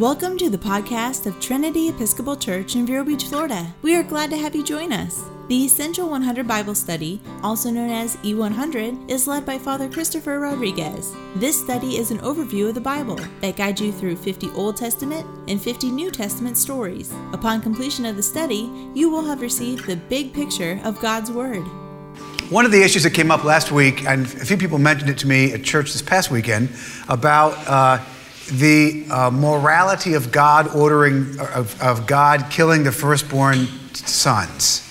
Welcome to the podcast of Trinity Episcopal Church in Vero Beach, Florida. We are glad to have you join us. The Essential 100 Bible Study, also known as E100, is led by Father Christopher Rodriguez. This study is an overview of the Bible that guides you through 50 Old Testament and 50 New Testament stories. Upon completion of the study, you will have received the big picture of God's Word. One of the issues that came up last week, and a few people mentioned it to me at church this past weekend, about uh, the uh, morality of God ordering, of, of, God killing the firstborn sons.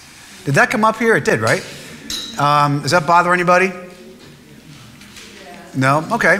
Did that come up here? It did, right? Um, does that bother anybody? No? Okay.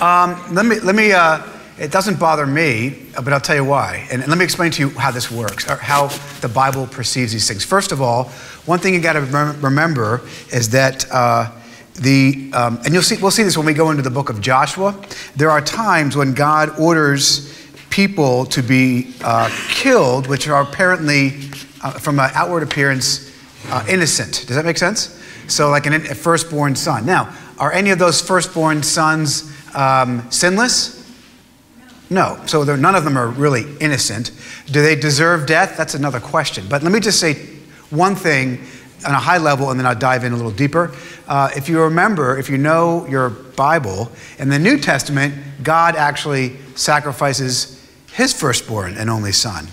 Um, let me, let me uh, it doesn't bother me, but I'll tell you why. And let me explain to you how this works, or how the Bible perceives these things. First of all, one thing you got to remember is that uh, the, um, and you'll see, we'll see this when we go into the book of Joshua. There are times when God orders people to be uh, killed, which are apparently, uh, from an outward appearance, uh, innocent. Does that make sense? So, like an, a firstborn son. Now, are any of those firstborn sons um, sinless? No. So none of them are really innocent. Do they deserve death? That's another question. But let me just say one thing on a high level, and then I'll dive in a little deeper. Uh, if you remember, if you know your Bible, in the New Testament, God actually sacrifices his firstborn and only son.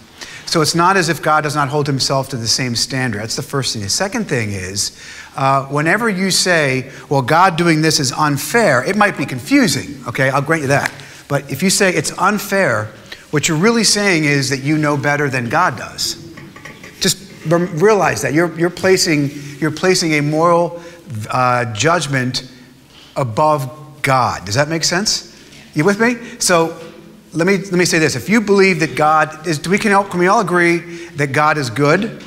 So it's not as if God does not hold himself to the same standard. That's the first thing. The second thing is, uh, whenever you say, well, God doing this is unfair, it might be confusing, okay? I'll grant you that. But if you say it's unfair, what you're really saying is that you know better than God does realize that you're, you're, placing, you're placing a moral uh, judgment above God. Does that make sense? You with me? So let me, let me say this. If you believe that God is, we, can, all, can we all agree that God is good?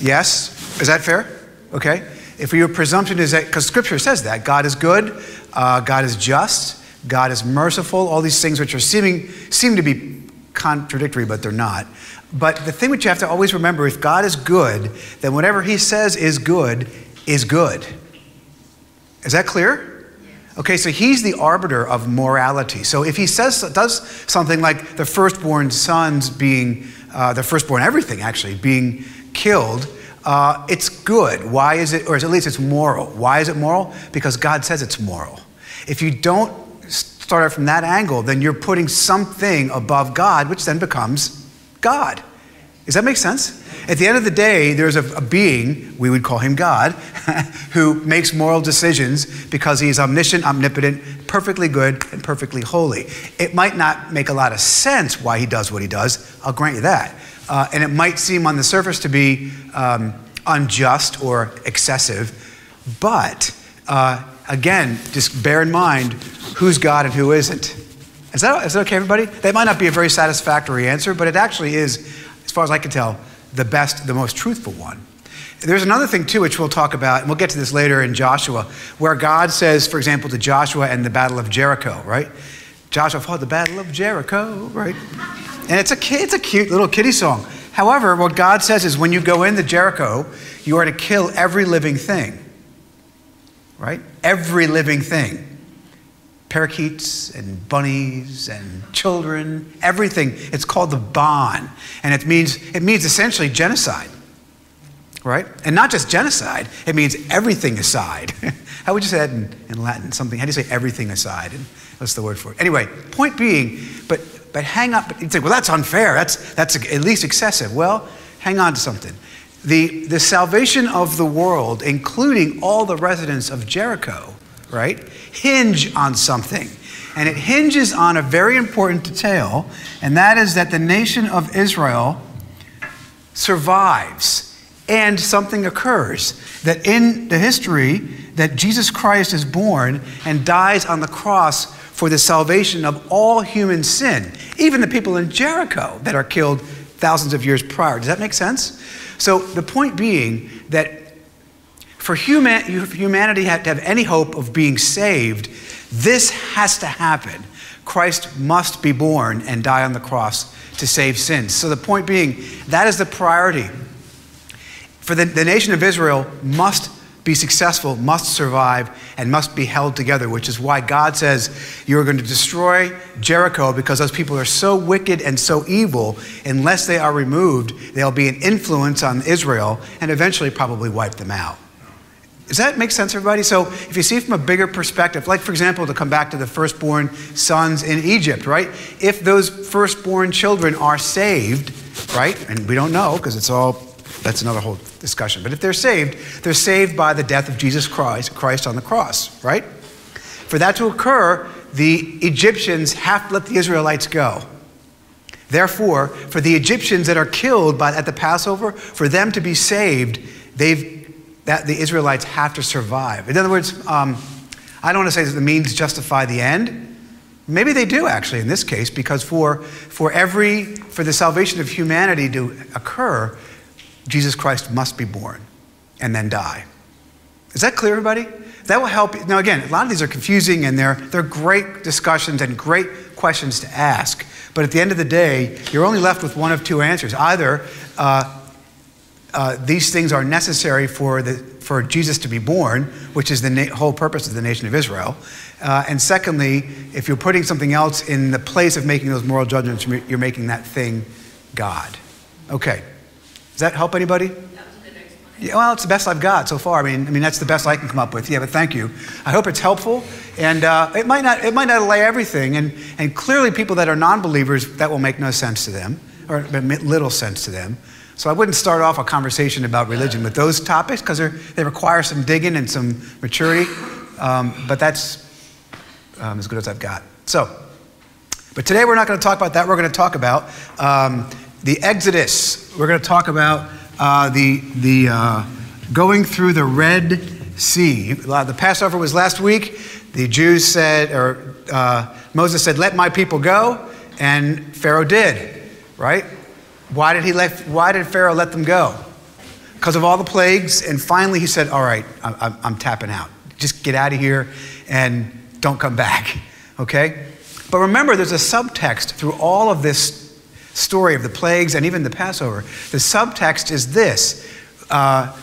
Yes? Is that fair? Okay. If your presumption is that, because Scripture says that, God is good, uh, God is just, God is merciful, all these things which are seeming, seem to be contradictory, but they're not. But the thing which you have to always remember if God is good, then whatever he says is good is good. Is that clear? Okay, so he's the arbiter of morality. So if he says does something like the firstborn sons being uh, the firstborn everything actually being killed, uh, it's good. Why is it, or at least it's moral? Why is it moral? Because God says it's moral. If you don't start out from that angle, then you're putting something above God, which then becomes God. Does that make sense? At the end of the day, there's a, a being, we would call him God, who makes moral decisions because he's omniscient, omnipotent, perfectly good, and perfectly holy. It might not make a lot of sense why he does what he does, I'll grant you that. Uh, and it might seem on the surface to be um, unjust or excessive, but uh, again, just bear in mind who's God and who isn't. Is that, is that okay, everybody? That might not be a very satisfactory answer, but it actually is, as far as I can tell, the best, the most truthful one. There's another thing, too, which we'll talk about, and we'll get to this later in Joshua, where God says, for example, to Joshua and the Battle of Jericho, right? Joshua fought the Battle of Jericho, right? And it's a, it's a cute little kiddie song. However, what God says is when you go into Jericho, you are to kill every living thing, right? Every living thing parakeets and bunnies and children, everything. It's called the ban. And it means, it means essentially genocide, right? And not just genocide, it means everything aside. how would you say that in, in Latin? Something, how do you say everything aside? And what's the word for it? Anyway, point being, but, but hang up, you'd say, well, that's unfair. That's, that's at least excessive. Well, hang on to something. The, the salvation of the world, including all the residents of Jericho, right, hinge on something. And it hinges on a very important detail, and that is that the nation of Israel survives and something occurs that in the history that Jesus Christ is born and dies on the cross for the salvation of all human sin, even the people in Jericho that are killed thousands of years prior. Does that make sense? So the point being that for human, humanity to have any hope of being saved, this has to happen. Christ must be born and die on the cross to save sins. So the point being, that is the priority. For the, the nation of Israel must be successful must survive and must be held together, which is why God says you're going to destroy Jericho because those people are so wicked and so evil. Unless they are removed, they'll be an influence on Israel and eventually probably wipe them out. Does that make sense, everybody? So, if you see from a bigger perspective, like for example, to come back to the firstborn sons in Egypt, right? If those firstborn children are saved, right? And we don't know because it's all, that's another whole discussion. But if they're saved, they're saved by the death of Jesus Christ, Christ on the cross, right? For that to occur, the Egyptians have to let the Israelites go. Therefore, for the Egyptians that are killed by, at the Passover, for them to be saved, they've that the Israelites have to survive. In other words, um, I don't want to say that the means justify the end. Maybe they do actually in this case, because for, for every for the salvation of humanity to occur, Jesus Christ must be born and then die. Is that clear, everybody? That will help. Now, again, a lot of these are confusing and they're, they're great discussions and great questions to ask. But at the end of the day, you're only left with one of two answers. Either uh, uh, these things are necessary for, the, for Jesus to be born, which is the na- whole purpose of the nation of Israel. Uh, and secondly, if you're putting something else in the place of making those moral judgments, you're making that thing God. Okay. Does that help anybody? Yeah, well, it's the best I've got so far. I mean, I mean that's the best I can come up with. Yeah, but thank you. I hope it's helpful, and uh, it might not it might not lay everything, and and clearly people that are non-believers that will make no sense to them or little sense to them. So I wouldn't start off a conversation about religion with those topics because they require some digging and some maturity. Um, but that's um, as good as I've got. So, but today we're not going to talk about that. We're going to talk about um, the Exodus. We're going to talk about uh, the the uh, going through the Red Sea. The Passover was last week. The Jews said, or uh, Moses said, "Let my people go," and Pharaoh did. Right? Why did, he let, why did Pharaoh let them go? Because of all the plagues. And finally he said, All right, I'm, I'm tapping out. Just get out of here and don't come back. Okay? But remember, there's a subtext through all of this story of the plagues and even the Passover. The subtext is this uh,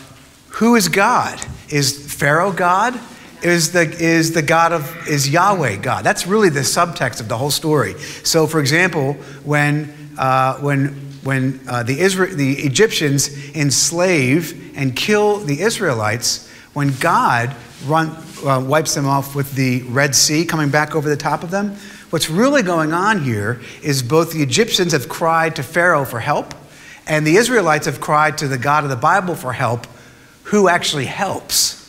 Who is God? Is Pharaoh God? Is the, is the God of, is Yahweh God? That's really the subtext of the whole story. So, for example, when, uh, when when uh, the, Isra- the Egyptians enslave and kill the Israelites, when God run, uh, wipes them off with the Red Sea coming back over the top of them, what's really going on here is both the Egyptians have cried to Pharaoh for help, and the Israelites have cried to the God of the Bible for help, who actually helps.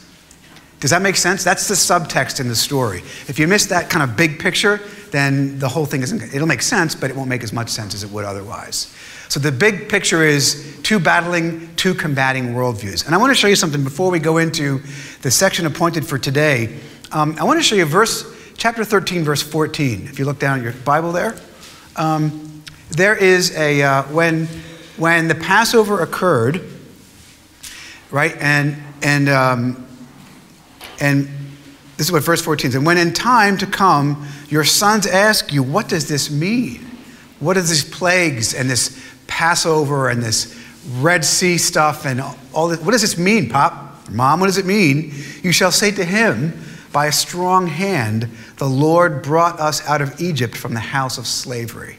Does that make sense? That's the subtext in the story. If you miss that kind of big picture, then the whole thing isn't, it'll make sense, but it won't make as much sense as it would otherwise. So the big picture is two battling, two combating worldviews. And I want to show you something before we go into the section appointed for today. Um, I want to show you a verse, chapter 13, verse 14. If you look down at your Bible there, um, there is a, uh, when, when the Passover occurred, right, and, and, um, and this is what verse 14 says. And when in time to come, your sons ask you, what does this mean? What are these plagues and this Passover and this Red Sea stuff and all this. What does this mean, Pop? Mom, what does it mean? You shall say to him, By a strong hand, the Lord brought us out of Egypt from the house of slavery.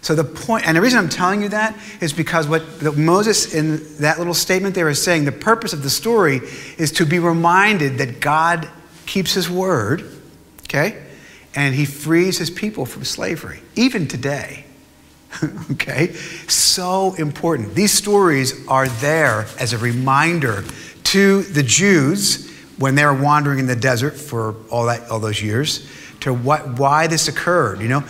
So the point, and the reason I'm telling you that is because what Moses in that little statement there is saying, the purpose of the story is to be reminded that God keeps his word, okay? And he frees his people from slavery, even today. okay? So important. These stories are there as a reminder to the Jews when they were wandering in the desert for all, that, all those years to what, why this occurred. You know,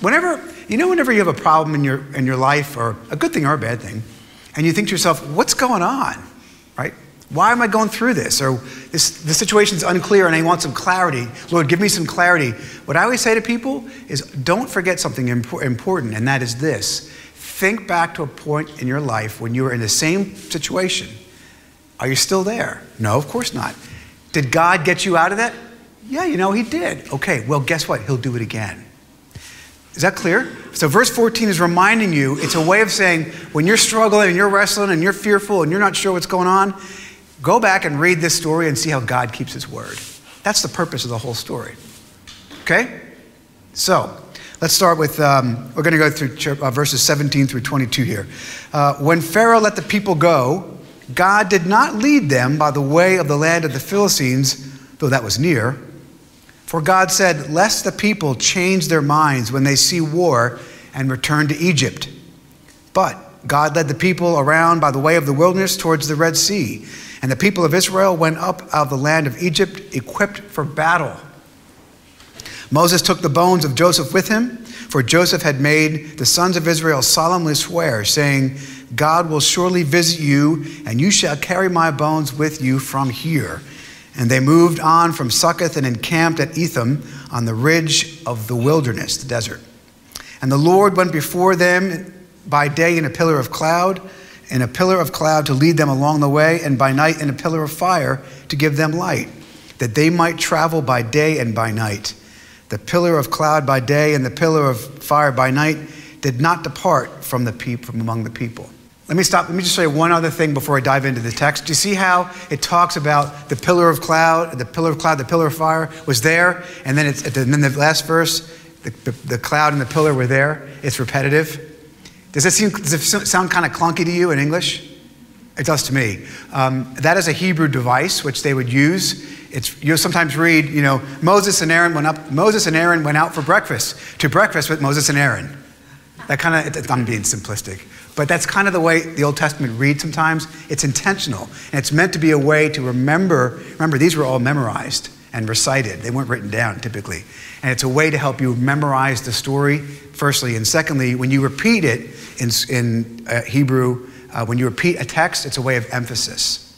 whenever, you know, whenever you have a problem in your, in your life, or a good thing or a bad thing, and you think to yourself, what's going on? Right? Why am I going through this? Or this, the situation's unclear and I want some clarity. Lord, give me some clarity. What I always say to people is don't forget something important, and that is this. Think back to a point in your life when you were in the same situation. Are you still there? No, of course not. Did God get you out of that? Yeah, you know, He did. Okay, well, guess what? He'll do it again. Is that clear? So, verse 14 is reminding you, it's a way of saying when you're struggling and you're wrestling and you're fearful and you're not sure what's going on, Go back and read this story and see how God keeps his word. That's the purpose of the whole story. Okay? So, let's start with, um, we're going to go through uh, verses 17 through 22 here. Uh, when Pharaoh let the people go, God did not lead them by the way of the land of the Philistines, though that was near. For God said, Lest the people change their minds when they see war and return to Egypt. But God led the people around by the way of the wilderness towards the Red Sea. And the people of Israel went up out of the land of Egypt equipped for battle. Moses took the bones of Joseph with him, for Joseph had made the sons of Israel solemnly swear, saying, God will surely visit you, and you shall carry my bones with you from here. And they moved on from Succoth and encamped at Etham on the ridge of the wilderness, the desert. And the Lord went before them by day in a pillar of cloud, and a pillar of cloud to lead them along the way, and by night in a pillar of fire to give them light, that they might travel by day and by night. The pillar of cloud by day and the pillar of fire by night did not depart from the people from among the people. Let me stop. Let me just say one other thing before I dive into the text. Do you see how it talks about the pillar of cloud, the pillar of cloud, the pillar of fire was there, and then it's and then the last verse, the, the, the cloud and the pillar were there. It's repetitive. Does it, seem, does it sound kind of clunky to you in English? It does to me. Um, that is a Hebrew device which they would use. It's, you'll sometimes read, you know, Moses and Aaron went up. Moses and Aaron went out for breakfast to breakfast with Moses and Aaron. That kind of, I'm being simplistic, but that's kind of the way the Old Testament reads sometimes. It's intentional, and it's meant to be a way to remember. Remember, these were all memorized and recited, they weren't written down typically. And it's a way to help you memorize the story, firstly. And secondly, when you repeat it in, in uh, Hebrew, uh, when you repeat a text, it's a way of emphasis.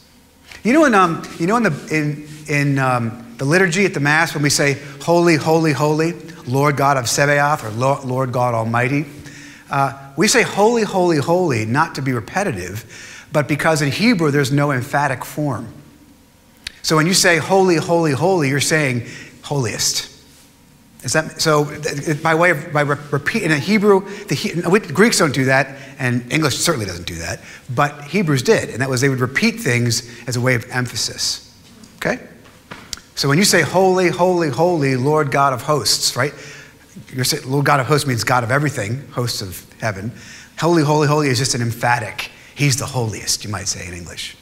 You know, in, um, you know in, the, in, in um, the liturgy at the Mass, when we say, Holy, Holy, Holy, Lord God of Sabaoth, or Lord God Almighty, uh, we say holy, holy, holy, not to be repetitive, but because in Hebrew there's no emphatic form. So when you say holy, holy, holy, you're saying holiest. Is that, so by way of by repeat in Hebrew, the we, Greeks don't do that, and English certainly doesn't do that, but Hebrews did, and that was they would repeat things as a way of emphasis. Okay? So when you say holy, holy, holy, Lord God of hosts, right? You're saying Lord God of hosts means God of everything, hosts of heaven. Holy, holy, holy is just an emphatic. He's the holiest, you might say in English.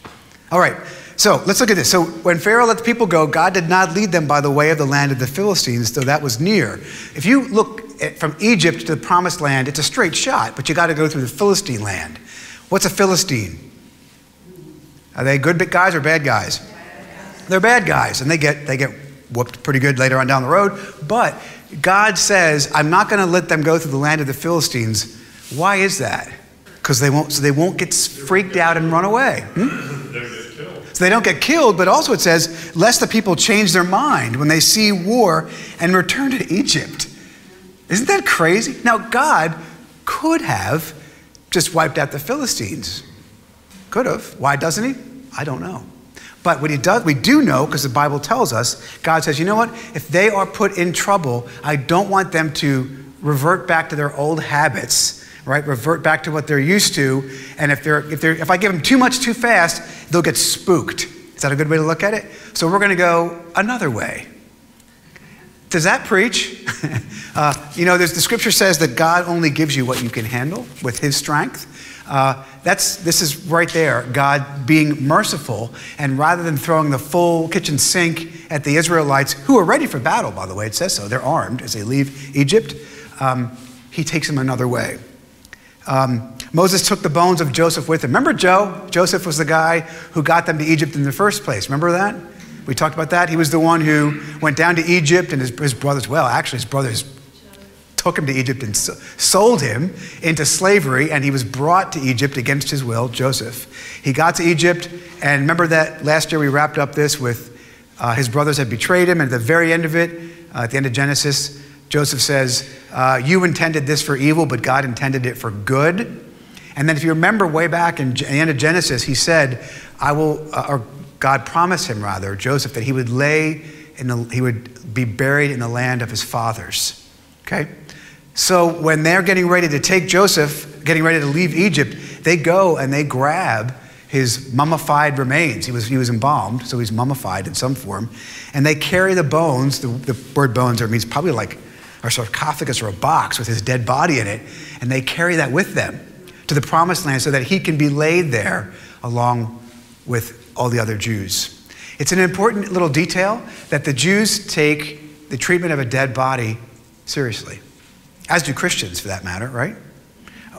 All right, so let's look at this. So when Pharaoh let the people go, God did not lead them by the way of the land of the Philistines, though that was near. If you look from Egypt to the promised land, it's a straight shot, but you got to go through the Philistine land. What's a Philistine? Are they good guys or bad guys? They're bad guys, and they get, they get whooped pretty good later on down the road. But God says, I'm not going to let them go through the land of the Philistines. Why is that? Because they won't, so they won't get freaked out and run away. Hmm? So they don't get killed, but also it says, lest the people change their mind when they see war and return to Egypt. Isn't that crazy? Now, God could have just wiped out the Philistines. Could have. Why doesn't he? I don't know. But what he does, we do know, because the Bible tells us, God says, you know what? If they are put in trouble, I don't want them to revert back to their old habits right? Revert back to what they're used to. And if, they're, if, they're, if I give them too much too fast, they'll get spooked. Is that a good way to look at it? So we're going to go another way. Does that preach? uh, you know, the scripture says that God only gives you what you can handle with his strength. Uh, that's, this is right there, God being merciful, and rather than throwing the full kitchen sink at the Israelites, who are ready for battle, by the way, it says so, they're armed as they leave Egypt, um, he takes them another way. Um, Moses took the bones of Joseph with him. Remember Joe? Joseph was the guy who got them to Egypt in the first place. Remember that? We talked about that. He was the one who went down to Egypt, and his, his brothers, well, actually, his brothers took him to Egypt and sold him into slavery, and he was brought to Egypt against his will, Joseph. He got to Egypt, and remember that last year we wrapped up this with uh, his brothers had betrayed him, and at the very end of it, uh, at the end of Genesis, Joseph says, uh, You intended this for evil, but God intended it for good. And then, if you remember way back in the end of Genesis, he said, I will, uh, or God promised him rather, Joseph, that he would lay in the, he would be buried in the land of his fathers. Okay? So when they're getting ready to take Joseph, getting ready to leave Egypt, they go and they grab his mummified remains. He was, he was embalmed, so he's mummified in some form. And they carry the bones, the, the word bones means probably like a sarcophagus or a box with his dead body in it, and they carry that with them to the promised land so that he can be laid there along with all the other Jews. It's an important little detail that the Jews take the treatment of a dead body seriously, as do Christians for that matter, right?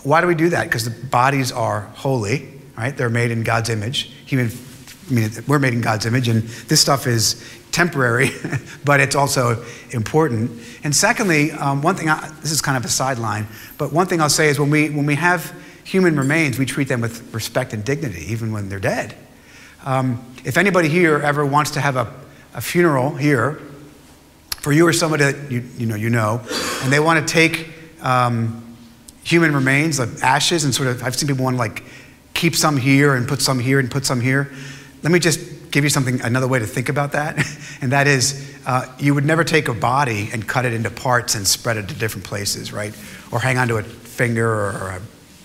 Why do we do that? Because the bodies are holy, right? They're made in God's image. Human, I mean, we're made in God's image, and this stuff is temporary, but it's also important. And secondly, um, one thing, I, this is kind of a sideline, but one thing I'll say is when we, when we have human remains, we treat them with respect and dignity, even when they're dead. Um, if anybody here ever wants to have a, a funeral here for you or somebody that you, you know, you know, and they want to take um, human remains, like ashes, and sort of, I've seen people want to like keep some here and put some here and put some here. Let me just give you something, another way to think about that, and that is uh, you would never take a body and cut it into parts and spread it to different places, right? Or hang onto a finger or a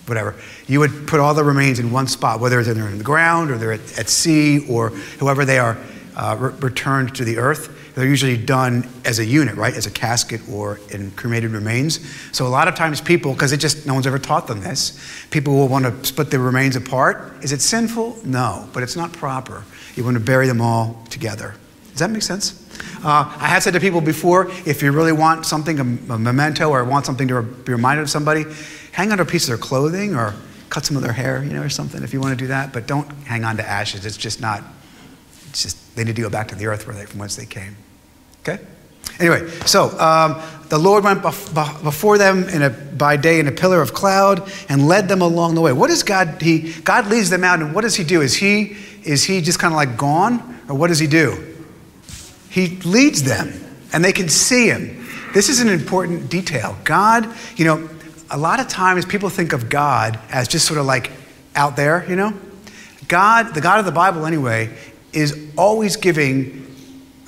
whatever. You would put all the remains in one spot, whether they're in the ground or they're at, at sea or however they are uh, re- returned to the earth. They're usually done as a unit, right? As a casket or in cremated remains. So a lot of times people, because it just, no one's ever taught them this, people will want to split the remains apart. Is it sinful? No, but it's not proper. You want to bury them all together. Does that make sense? Uh, I have said to people before, if you really want something, a, a memento, or want something to be reminded of somebody, hang on to a piece of their clothing or cut some of their hair, you know, or something if you want to do that. But don't hang on to ashes. It's just not, it's just, they need to go back to the earth where they, from whence they came. Okay? Anyway, so um, the Lord went before them in a, by day in a pillar of cloud and led them along the way. What does God, he, God leads them out and what does he do? Is he, is he just kind of like gone or what does he do? He leads them and they can see him. This is an important detail. God, you know, a lot of times people think of God as just sort of like out there, you know? God, the God of the Bible anyway, is always giving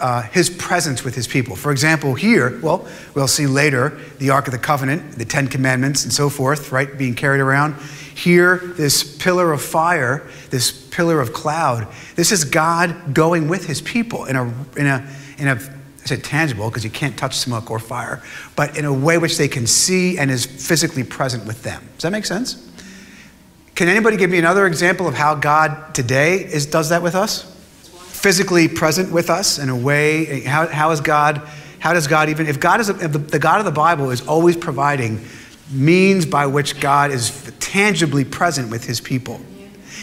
uh, his presence with his people. For example, here, well, we'll see later the Ark of the Covenant, the Ten Commandments, and so forth, right, being carried around. Here, this pillar of fire, this pillar of cloud, this is God going with his people in a, in a, in a I said tangible because you can't touch smoke or fire, but in a way which they can see and is physically present with them. Does that make sense? Can anybody give me another example of how God today is, does that with us? Physically present with us in a way. How, how is God, how does God even, if God is, if the, the God of the Bible is always providing means by which God is tangibly present with his people.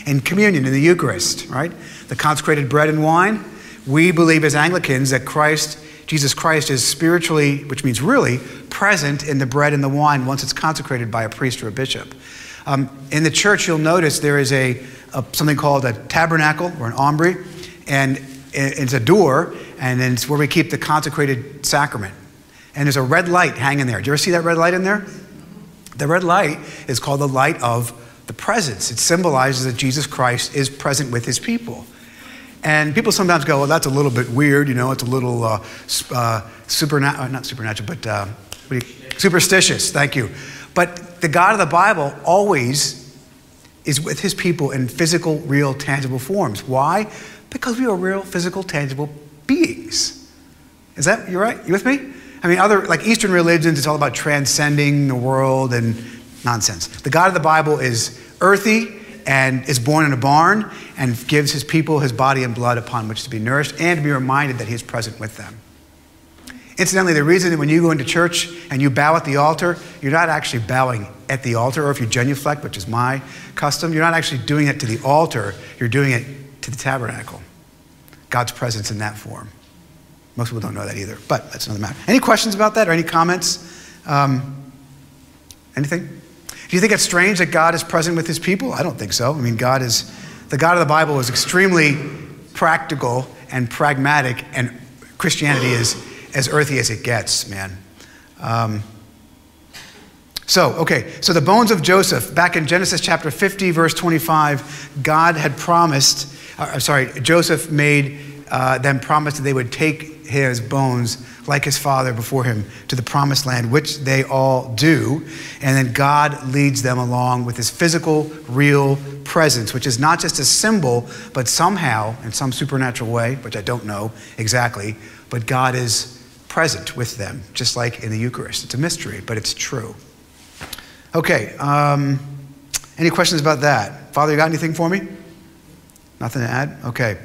In communion, in the Eucharist, right? The consecrated bread and wine. We believe as Anglicans that Christ Jesus Christ is spiritually, which means really, present in the bread and the wine once it's consecrated by a priest or a bishop. Um, in the church, you'll notice there is a, a, something called a tabernacle or an aumbry, and it's a door, and it's where we keep the consecrated sacrament. And there's a red light hanging there. Do you ever see that red light in there? The red light is called the light of the presence. It symbolizes that Jesus Christ is present with his people. And people sometimes go, well, that's a little bit weird, you know, it's a little uh, uh, supernatural, uh, not supernatural, but uh, superstitious, thank you. But the God of the Bible always is with his people in physical, real, tangible forms. Why? Because we are real, physical, tangible beings. Is that, you're right? You with me? I mean, other, like Eastern religions, it's all about transcending the world and nonsense. The God of the Bible is earthy, and is born in a barn and gives his people his body and blood upon which to be nourished and to be reminded that he is present with them. Incidentally, the reason that when you go into church and you bow at the altar, you're not actually bowing at the altar, or if you genuflect, which is my custom, you're not actually doing it to the altar, you're doing it to the tabernacle. God's presence in that form. Most people don't know that either, but that's another matter. Any questions about that or any comments? Um, anything? Do you think it's strange that God is present with his people? I don't think so. I mean, God is, the God of the Bible is extremely practical and pragmatic, and Christianity is as earthy as it gets, man. Um, so, okay, so the bones of Joseph, back in Genesis chapter 50, verse 25, God had promised, uh, sorry, Joseph made uh, them promise that they would take his bones like his father before him to the promised land, which they all do. And then God leads them along with his physical, real, presence, which is not just a symbol, but somehow, in some supernatural way, which I don't know exactly, but God is present with them, just like in the Eucharist. It's a mystery, but it's true. Okay, um, any questions about that? Father, you got anything for me? Nothing to add? Okay.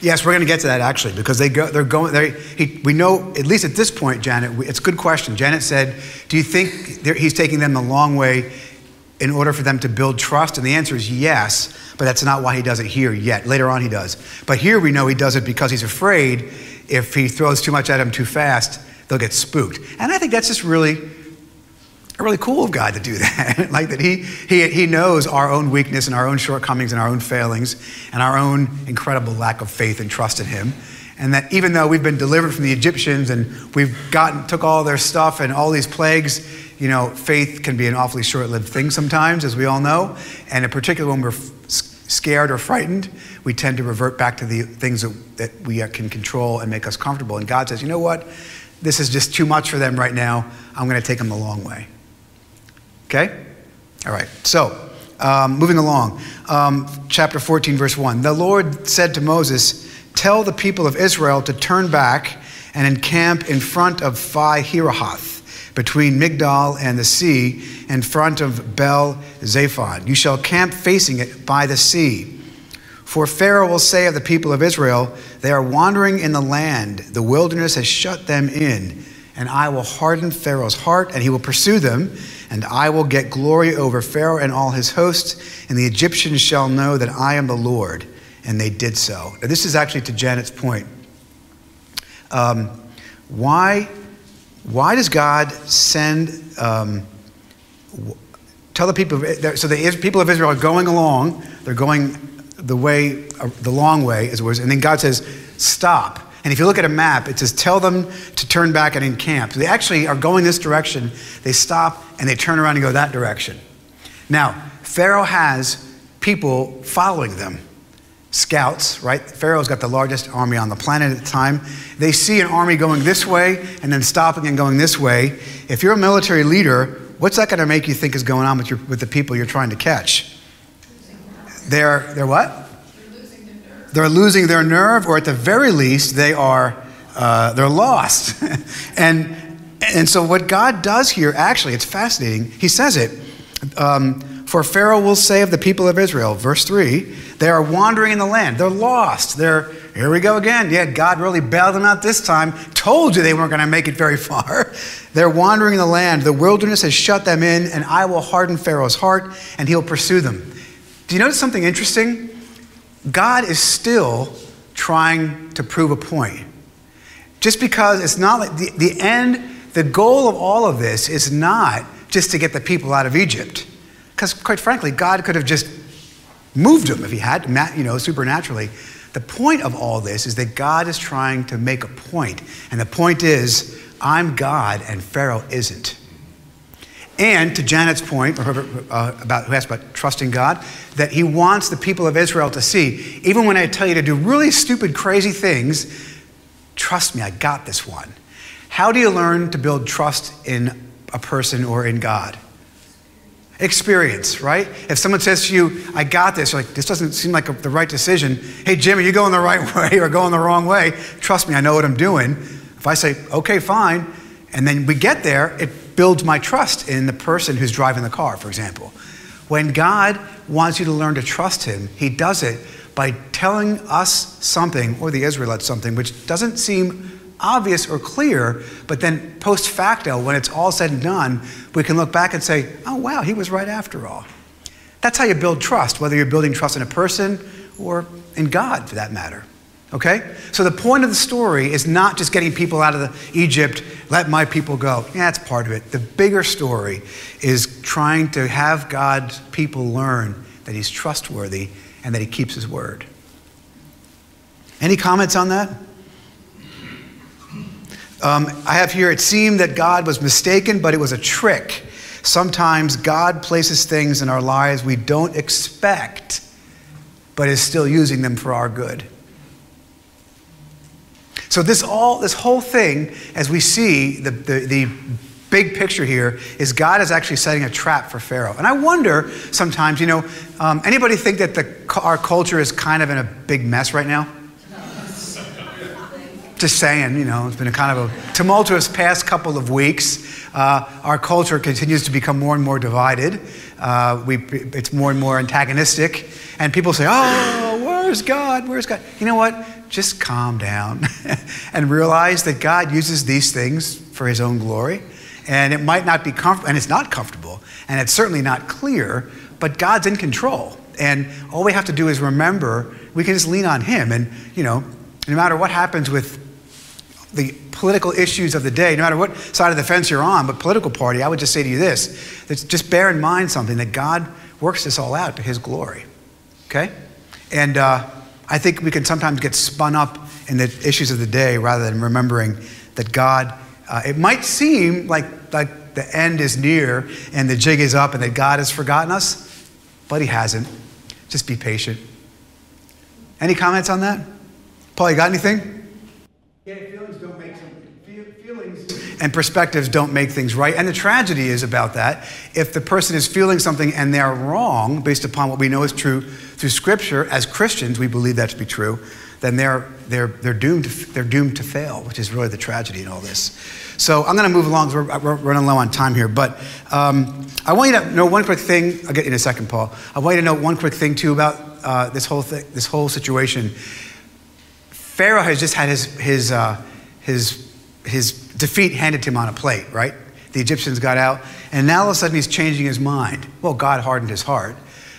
Yes, we're going to get to that actually because they go, they're going. They, he, we know at least at this point, Janet. It's a good question. Janet said, "Do you think he's taking them the long way in order for them to build trust?" And the answer is yes, but that's not why he does it here yet. Later on, he does. But here we know he does it because he's afraid if he throws too much at them too fast, they'll get spooked. And I think that's just really really cool of God to do that. like that he, he, he knows our own weakness and our own shortcomings and our own failings and our own incredible lack of faith and trust in him. And that even though we've been delivered from the Egyptians and we've gotten, took all their stuff and all these plagues, you know, faith can be an awfully short-lived thing sometimes, as we all know. And in particular, when we're scared or frightened, we tend to revert back to the things that, that we can control and make us comfortable. And God says, you know what? This is just too much for them right now. I'm going to take them the long way. Okay? All right. So, um, moving along. Um, chapter 14, verse 1. The Lord said to Moses, Tell the people of Israel to turn back and encamp in front of Pi Hahiroth, between Migdol and the sea, in front of Baal Zephon. You shall camp facing it by the sea. For Pharaoh will say of the people of Israel, They are wandering in the land, the wilderness has shut them in, and I will harden Pharaoh's heart, and he will pursue them and I will get glory over Pharaoh and all his hosts, and the Egyptians shall know that I am the Lord. And they did so. Now, this is actually to Janet's point. Um, why, why does God send, um, tell the people, so the people of Israel are going along, they're going the way, uh, the long way, as it was, and then God says, stop and if you look at a map, it says, tell them to turn back and encamp. They actually are going this direction. They stop and they turn around and go that direction. Now, Pharaoh has people following them. Scouts, right? Pharaoh's got the largest army on the planet at the time. They see an army going this way and then stopping and going this way. If you're a military leader, what's that going to make you think is going on with, your, with the people you're trying to catch? They're, they're what? They're losing their nerve, or at the very least, they are uh, they're lost. and and so what God does here, actually, it's fascinating. He says it. Um, for Pharaoh will say of the people of Israel, verse 3, they are wandering in the land. They're lost. They're, here we go again. Yeah, God really bailed them out this time. Told you they weren't going to make it very far. They're wandering in the land. The wilderness has shut them in, and I will harden Pharaoh's heart, and he'll pursue them. Do you notice something interesting? God is still trying to prove a point. Just because it's not like the, the end, the goal of all of this is not just to get the people out of Egypt. Because, quite frankly, God could have just moved them if he had, you know, supernaturally. The point of all this is that God is trying to make a point. And the point is, I'm God and Pharaoh isn't. And to Janet's point, uh, about who asked about trusting God, that he wants the people of Israel to see, even when I tell you to do really stupid, crazy things, trust me, I got this one. How do you learn to build trust in a person or in God? Experience, right? If someone says to you, I got this, you're like, this doesn't seem like a, the right decision. Hey, Jim, are you going the right way or going the wrong way? Trust me, I know what I'm doing. If I say, okay, fine, and then we get there, it builds my trust in the person who's driving the car, for example. When God wants you to learn to trust Him, He does it by telling us something, or the Israelites something, which doesn't seem obvious or clear, but then post facto, when it's all said and done, we can look back and say, oh, wow, He was right after all. That's how you build trust, whether you're building trust in a person or in God, for that matter. Okay? So the point of the story is not just getting people out of the Egypt, let my people go. Yeah, that's part of it. The bigger story is trying to have God's people learn that he's trustworthy and that he keeps his word. Any comments on that? Um, I have here, it seemed that God was mistaken, but it was a trick. Sometimes God places things in our lives we don't expect, but is still using them for our good. So this all this whole thing, as we see the, the, the big picture here is God is actually setting a trap for Pharaoh. And I wonder sometimes, you know, um, anybody think that the, our culture is kind of in a big mess right now? Just saying, you know, it's been a kind of a tumultuous past couple of weeks. Uh, our culture continues to become more and more divided. Uh, we, it's more and more antagonistic. And people say, oh, where's God? Where's God? You know what? Just calm down and realize that God uses these things for his own glory. And it might not be comfortable, and it's not comfortable, and it's certainly not clear, but God's in control. And all we have to do is remember we can just lean on Him. And, you know, no matter what happens with the political issues of the day, no matter what side of the fence you're on, but political party, I would just say to you this that just bear in mind something that God works this all out to His glory. Okay? And uh, I think we can sometimes get spun up in the issues of the day rather than remembering that God uh, it might seem like, like the end is near and the jig is up and that God has forgotten us, but He hasn't. Just be patient. Any comments on that? Paul, you got anything? Yeah, feelings don't make feelings and perspectives don't make things right. And the tragedy is about that. If the person is feeling something and they're wrong based upon what we know is true through Scripture, as Christians, we believe that to be true then they're, they're, they're, doomed they're doomed to fail, which is really the tragedy in all this. So I'm going to move along we're, we're, running low on time here. But um, I want you to know one quick thing. I'll get in a second, Paul. I want you to know one quick thing, too, about uh, this, whole thing, this whole situation. Pharaoh has just had his, his, uh, his, his defeat handed him on a plate, right? The Egyptians got out, and now all of a sudden he's changing his mind. Well, God hardened his heart.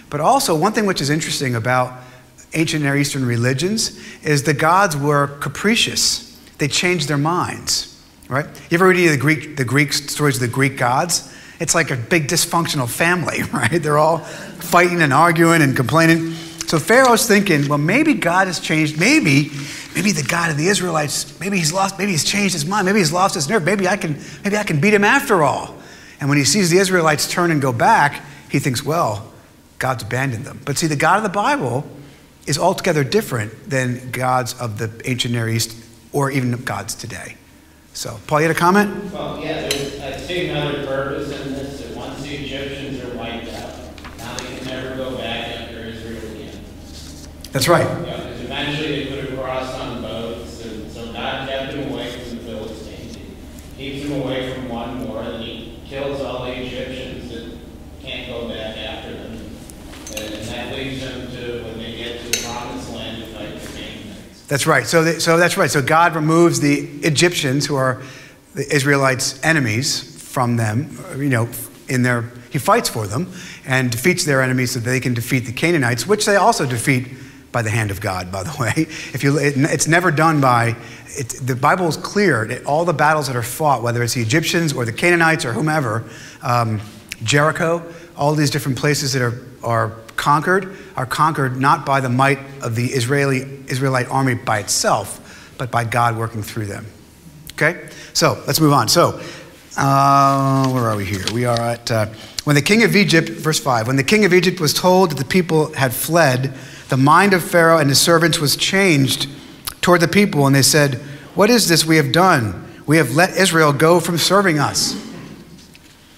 But also, one thing which is interesting about ancient Near Eastern religions is the gods were capricious. They changed their minds, right? You ever read any of the Greek, the Greek stories of the Greek gods? It's like a big dysfunctional family, right? They're all fighting and arguing and complaining. So Pharaoh's thinking, well, maybe God has changed. Maybe, maybe the God of the Israelites, maybe he's lost, maybe he's changed his mind. Maybe he's lost his nerve. Maybe I can, maybe I can beat him after all. And when he sees the Israelites turn and go back, he thinks, well, God's abandoned them. But see, the God of the Bible is altogether different than gods of the ancient Near East or even gods today. So, Paul, you had a comment? Well, yeah, there's, uh, I see another purpose in this that once the Egyptians are wiped out, now they can never go back after Israel again. That's right. Because eventually they put a cross on boats, and so God kept them away from the Philistines. He keeps them away from one more, and he kills all the Egyptians that can't go back after them. And, and that leaves them to, when they get to the promised land, to fight the Canaanites. That's right. So, they, so that's right. So God removes the Egyptians, who are the Israelites' enemies, from them. You know, in their he fights for them and defeats their enemies so they can defeat the Canaanites, which they also defeat by the hand of God. By the way, if you, it, it's never done by. It, the Bible is clear that all the battles that are fought, whether it's the Egyptians or the Canaanites or whomever, um, Jericho, all these different places that are, are conquered are conquered not by the might of the Israeli Israelite army by itself, but by God working through them. Okay, so let's move on. So, uh, where are we here? We are at uh, when the king of Egypt, verse five. When the king of Egypt was told that the people had fled, the mind of Pharaoh and his servants was changed toward the people, and they said, "What is this we have done? We have let Israel go from serving us."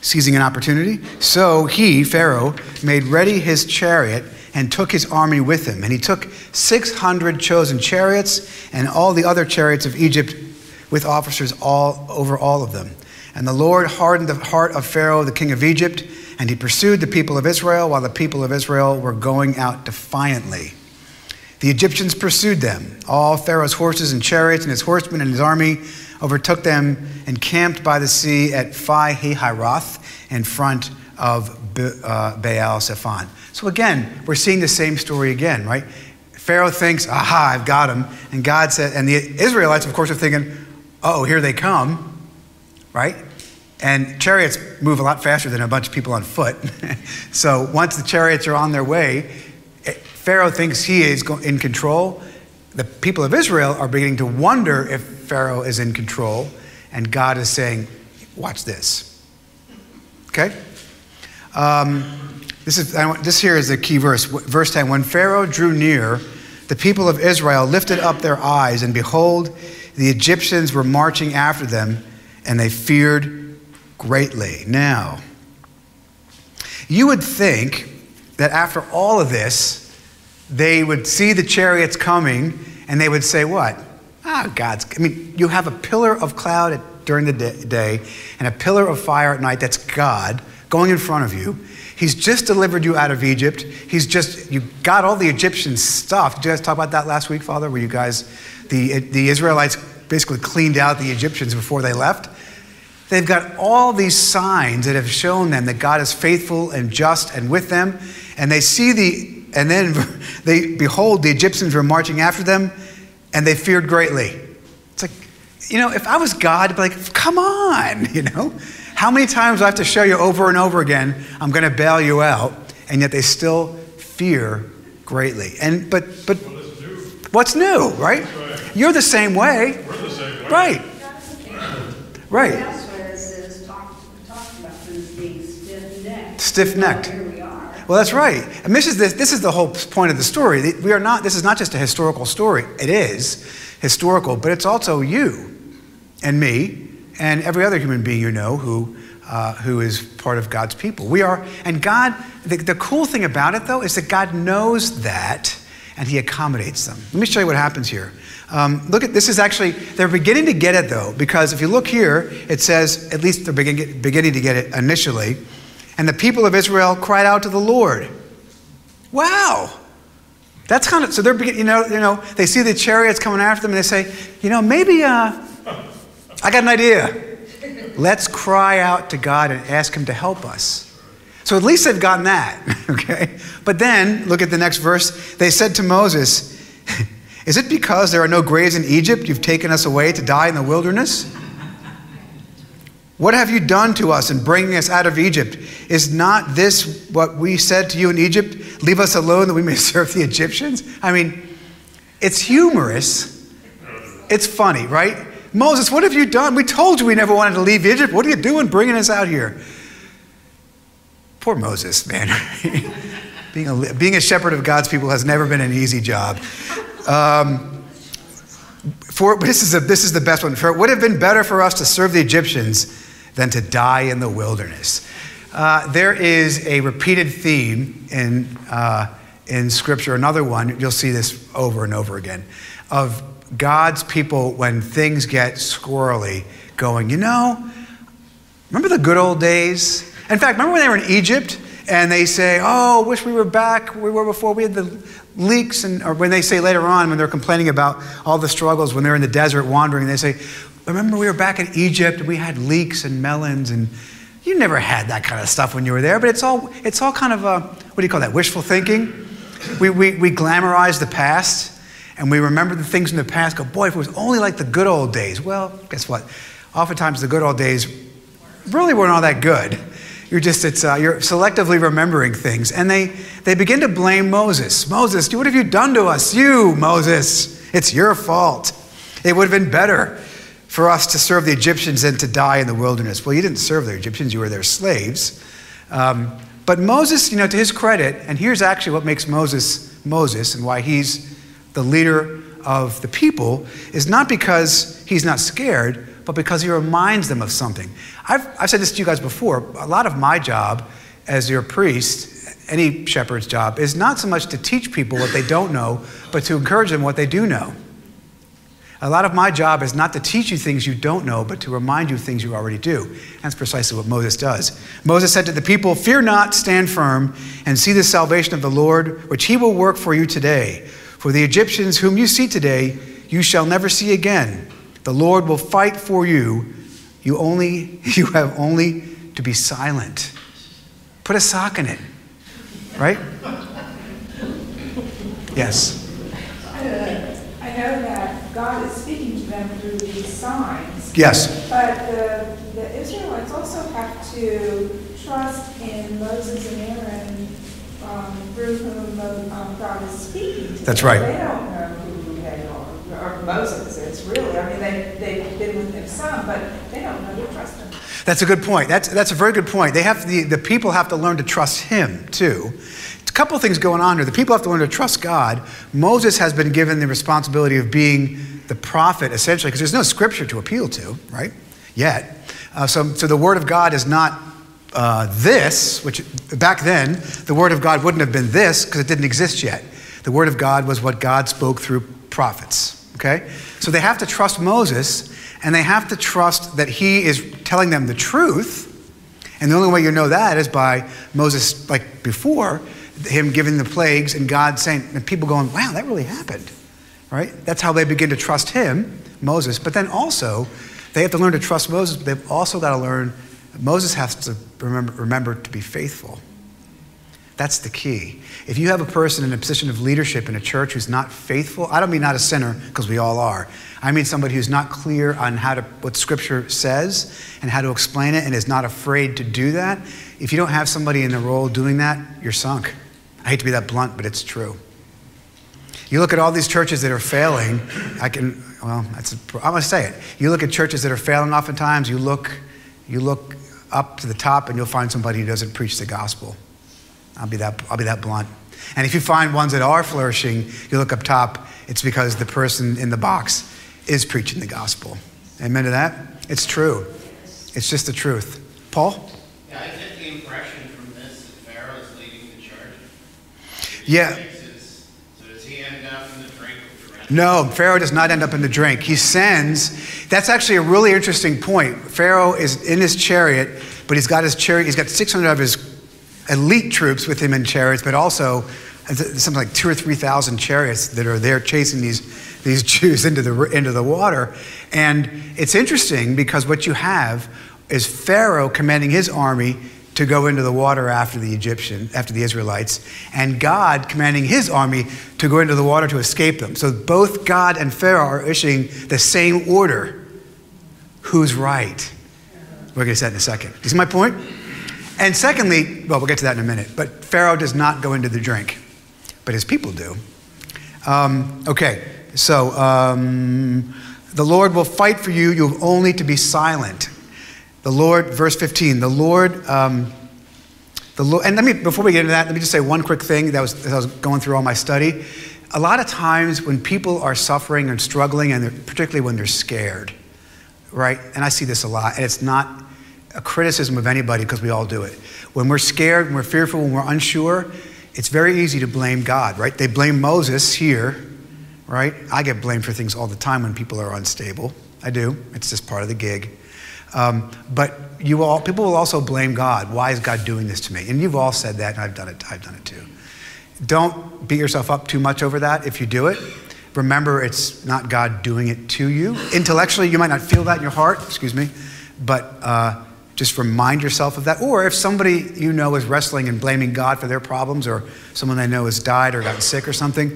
seizing an opportunity. So he, Pharaoh, made ready his chariot and took his army with him. And he took 600 chosen chariots and all the other chariots of Egypt with officers all over all of them. And the Lord hardened the heart of Pharaoh, the king of Egypt, and he pursued the people of Israel while the people of Israel were going out defiantly. The Egyptians pursued them. All Pharaoh's horses and chariots and his horsemen and his army overtook them and camped by the sea at Pi Hahiroth in front of uh, Baal Zephon. So again, we're seeing the same story again, right? Pharaoh thinks, aha, I've got him. And God said, and the Israelites, of course, are thinking, oh, here they come, right? And chariots move a lot faster than a bunch of people on foot. so once the chariots are on their way, eh, Pharaoh thinks he is in control. The people of Israel are beginning to wonder if Pharaoh is in control, and God is saying, Watch this. Okay? Um, this, is, this here is the key verse. Verse 10 When Pharaoh drew near, the people of Israel lifted up their eyes, and behold, the Egyptians were marching after them, and they feared greatly. Now, you would think that after all of this, they would see the chariots coming and they would say, What? Ah, God's. I mean, you have a pillar of cloud at, during the day and a pillar of fire at night. That's God going in front of you. He's just delivered you out of Egypt. He's just, you got all the Egyptian stuff. Did you guys talk about that last week, Father? Where you guys, the, the Israelites basically cleaned out the Egyptians before they left? They've got all these signs that have shown them that God is faithful and just and with them. And they see the, and then they behold, the Egyptians were marching after them and they feared greatly. It's like, you know, if I was God, I'd be like, come on, you know? How many times do I have to show you over and over again, I'm going to bail you out, and yet they still fear greatly. And but but what's new, right? right? You're the same way. We're the same way. Right. Right. Stiff necked. Well, that's right. And this is, the, this is the whole point of the story. We are not, this is not just a historical story. It is historical, but it's also you and me and every other human being you know who, uh, who is part of God's people. We are, and God, the, the cool thing about it though is that God knows that and He accommodates them. Let me show you what happens here. Um, look at this is actually, they're beginning to get it though, because if you look here, it says, at least they're begin, beginning to get it initially, and the people of Israel cried out to the Lord. Wow! That's kind of, so they're, you know, you know, they see the chariots coming after them and they say, you know, maybe, uh, I got an idea. Let's cry out to God and ask Him to help us. So at least they've gotten that, okay? But then, look at the next verse. They said to Moses, Is it because there are no graves in Egypt you've taken us away to die in the wilderness? What have you done to us in bringing us out of Egypt? Is not this what we said to you in Egypt? Leave us alone that we may serve the Egyptians? I mean, it's humorous. It's funny, right? Moses, what have you done? We told you we never wanted to leave Egypt. What are you doing bringing us out here? Poor Moses, man. being, a, being a shepherd of God's people has never been an easy job. Um, for, this, is a, this is the best one. For it would have been better for us to serve the Egyptians than to die in the wilderness. Uh, there is a repeated theme in, uh, in Scripture, another one, you'll see this over and over again, of God's people, when things get squirrely, going, you know, remember the good old days? In fact, remember when they were in Egypt and they say, oh, wish we were back where we were before we had the leeks, and, or when they say later on, when they're complaining about all the struggles when they're in the desert wandering, they say, remember we were back in Egypt and we had leeks and melons and you never had that kind of stuff when you were there, but it's all, it's all kind of, a, what do you call that, wishful thinking? We, we, we glamorize the past and we remember the things in the past, go, boy, if it was only like the good old days. Well, guess what? Oftentimes the good old days really weren't all that good. You're just, it's, uh, you're selectively remembering things. And they, they begin to blame Moses. Moses, what have you done to us? You, Moses, it's your fault. It would have been better for us to serve the Egyptians and to die in the wilderness. Well, you didn't serve the Egyptians, you were their slaves. Um, but Moses, you know, to his credit, and here's actually what makes Moses Moses and why he's the leader of the people, is not because he's not scared, but because he reminds them of something. I've, I've said this to you guys before. A lot of my job as your priest, any shepherd's job, is not so much to teach people what they don't know, but to encourage them what they do know. A lot of my job is not to teach you things you don't know, but to remind you things you already do. That's precisely what Moses does. Moses said to the people, Fear not, stand firm, and see the salvation of the Lord, which he will work for you today. For the Egyptians whom you see today, you shall never see again. The Lord will fight for you. You only you have only to be silent. Put a sock in it. Right? Yes. Uh, I know that God is speaking to them through these signs. Yes. But the, the Israelites also have to trust in Moses and Aaron um, through whom um, God is speaking to That's them. right. They don't know who they are, or Moses is really. I mean, they, they've been with him some, but they don't know to trust him. That's a good point. That's, that's a very good point. They have the, the people have to learn to trust him too. Couple things going on here. The people have to learn to trust God. Moses has been given the responsibility of being the prophet, essentially, because there's no scripture to appeal to, right? Yet. Uh, so, so the Word of God is not uh, this, which back then, the Word of God wouldn't have been this because it didn't exist yet. The Word of God was what God spoke through prophets. Okay? So they have to trust Moses and they have to trust that he is telling them the truth. And the only way you know that is by Moses, like before, him giving the plagues and God saying, and people going, wow, that really happened. Right? That's how they begin to trust him, Moses. But then also, they have to learn to trust Moses, but they've also got to learn Moses has to remember, remember to be faithful. That's the key. If you have a person in a position of leadership in a church who's not faithful, I don't mean not a sinner, because we all are. I mean somebody who's not clear on how to, what Scripture says and how to explain it and is not afraid to do that. If you don't have somebody in the role doing that, you're sunk. I hate to be that blunt, but it's true. You look at all these churches that are failing, I can, well, that's, I'm going to say it. You look at churches that are failing oftentimes, you look, you look up to the top and you'll find somebody who doesn't preach the gospel. I'll be that, I'll be that blunt. And if you find ones that are flourishing, you look up top, it's because the person in the box is preaching the gospel. Amen to that? It's true. It's just the truth. Paul? Yeah, I get the impression from this that Pharaoh is leading the Yeah. So does he end up in the drink No, Pharaoh does not end up in the drink. He sends, that's actually a really interesting point. Pharaoh is in his chariot, but he's got his chariot, he's got 600 of his elite troops with him in chariots, but also uh, something like two or 3,000 chariots that are there chasing these, these Jews into the, into the water. And it's interesting because what you have is Pharaoh commanding his army to go into the water after the Egyptian, after the Israelites, and God commanding his army to go into the water to escape them. So both God and Pharaoh are issuing the same order. Who's right? We're going to say that in a second. You see my point? And secondly, well, we'll get to that in a minute, but Pharaoh does not go into the drink, but his people do. Um, okay, so um, the Lord will fight for you. You have only to be silent. The Lord, verse 15, the Lord, um, the Lord, and let me, before we get into that, let me just say one quick thing that was, as I was going through all my study. A lot of times when people are suffering and struggling, and particularly when they're scared, right? And I see this a lot, and it's not a criticism of anybody because we all do it. When we're scared, when we're fearful, when we're unsure, it's very easy to blame God, right? They blame Moses here, right? I get blamed for things all the time when people are unstable. I do. It's just part of the gig. Um, but you all, people will also blame God. Why is God doing this to me? And you've all said that, and I've done it. I've done it too. Don't beat yourself up too much over that. If you do it, remember it's not God doing it to you. Intellectually, you might not feel that in your heart. Excuse me, but uh, just remind yourself of that. Or if somebody you know is wrestling and blaming God for their problems, or someone they know has died or gotten sick or something,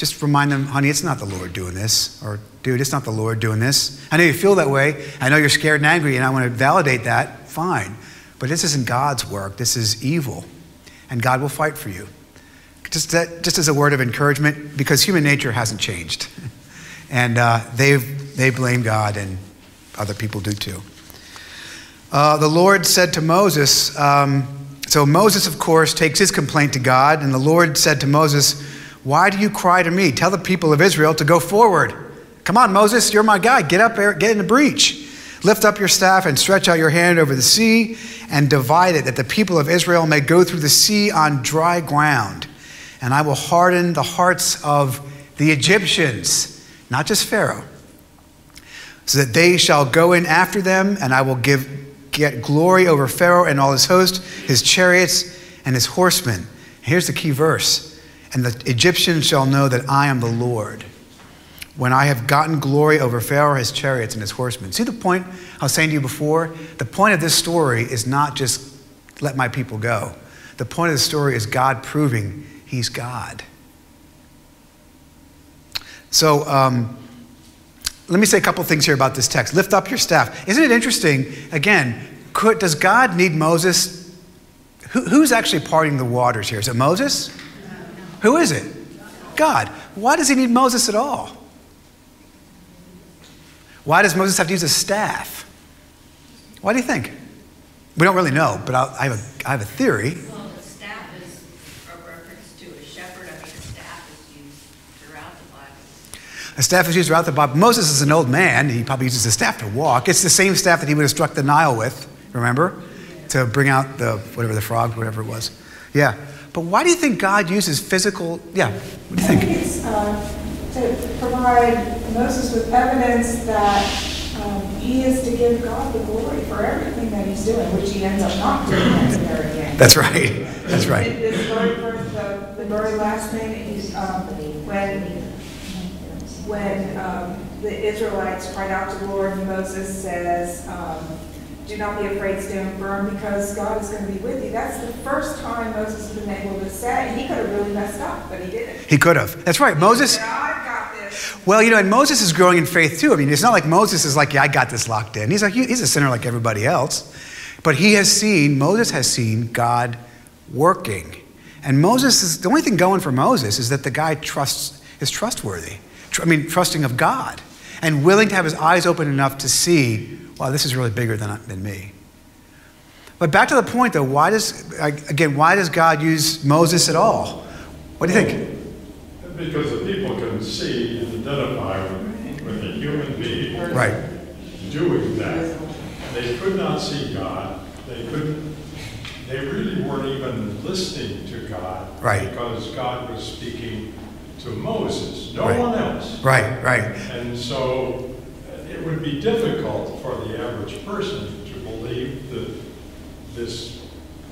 just remind them, honey, it's not the Lord doing this. Or, dude, it's not the Lord doing this. I know you feel that way. I know you're scared and angry, and I want to validate that. Fine. But this isn't God's work, this is evil. And God will fight for you. Just, that, just as a word of encouragement, because human nature hasn't changed. And uh, they they blame God, and other people do too. Uh, the Lord said to Moses, um, so Moses, of course, takes his complaint to God, and the Lord said to Moses, Why do you cry to me? Tell the people of Israel to go forward. Come on, Moses, you're my guy. Get up get in the breach. Lift up your staff and stretch out your hand over the sea and divide it, that the people of Israel may go through the sea on dry ground. And I will harden the hearts of the Egyptians, not just Pharaoh, so that they shall go in after them, and I will give get glory over Pharaoh and all his host, his chariots, and his horsemen. Here's the key verse And the Egyptians shall know that I am the Lord when I have gotten glory over Pharaoh, his chariots, and his horsemen. See the point I was saying to you before? The point of this story is not just let my people go. The point of the story is God proving he's God. So, um, let me say a couple things here about this text. Lift up your staff. Isn't it interesting? Again, could, does God need Moses? Who, who's actually parting the waters here? Is it Moses? Who is it? God. Why does he need Moses at all? Why does Moses have to use a staff? Why do you think? We don't really know, but I'll, I, have a, I have a theory. Well, the staff is a reference to a shepherd. I mean, the staff is used throughout the Bible. A staff is used throughout the Bible. Moses is an old man. He probably uses a staff to walk. It's the same staff that he would have struck the Nile with, remember? To bring out the, whatever, the frog, whatever it was. Yeah. But why do you think God uses physical, yeah, what do you think? think uh, to provide Moses with evidence that um, he is to give God the glory for everything that he's doing, which he ends up not doing at the very end. That's right. That's right. This very first, the, the very last thing is um, when when um, the Israelites cried out to the Lord, and Moses says, um, "Do not be afraid, stand firm, because God is going to be with you." That's the first time Moses has been able to say. He could have really messed up, but he didn't. He could have. That's right. Moses, Yeah, got this. well, you know, and Moses is growing in faith too. I mean, it's not like Moses is like, yeah, I got this locked in. He's like, he's a sinner like everybody else. But he has seen, Moses has seen God working. And Moses is, the only thing going for Moses is that the guy trusts, is trustworthy. Tr- I mean, trusting of God and willing to have his eyes open enough to see, wow, this is really bigger than, than me. But back to the point though, why does, again, why does God use Moses at all? What do you think? Because the people can see and identify with with a human being Right. doing that. They could not see God. They couldn't, they really weren't even listening to God. Right. Because God was speaking to Moses, no Right. one else. Right, right. And so it would be difficult for the average person to believe that this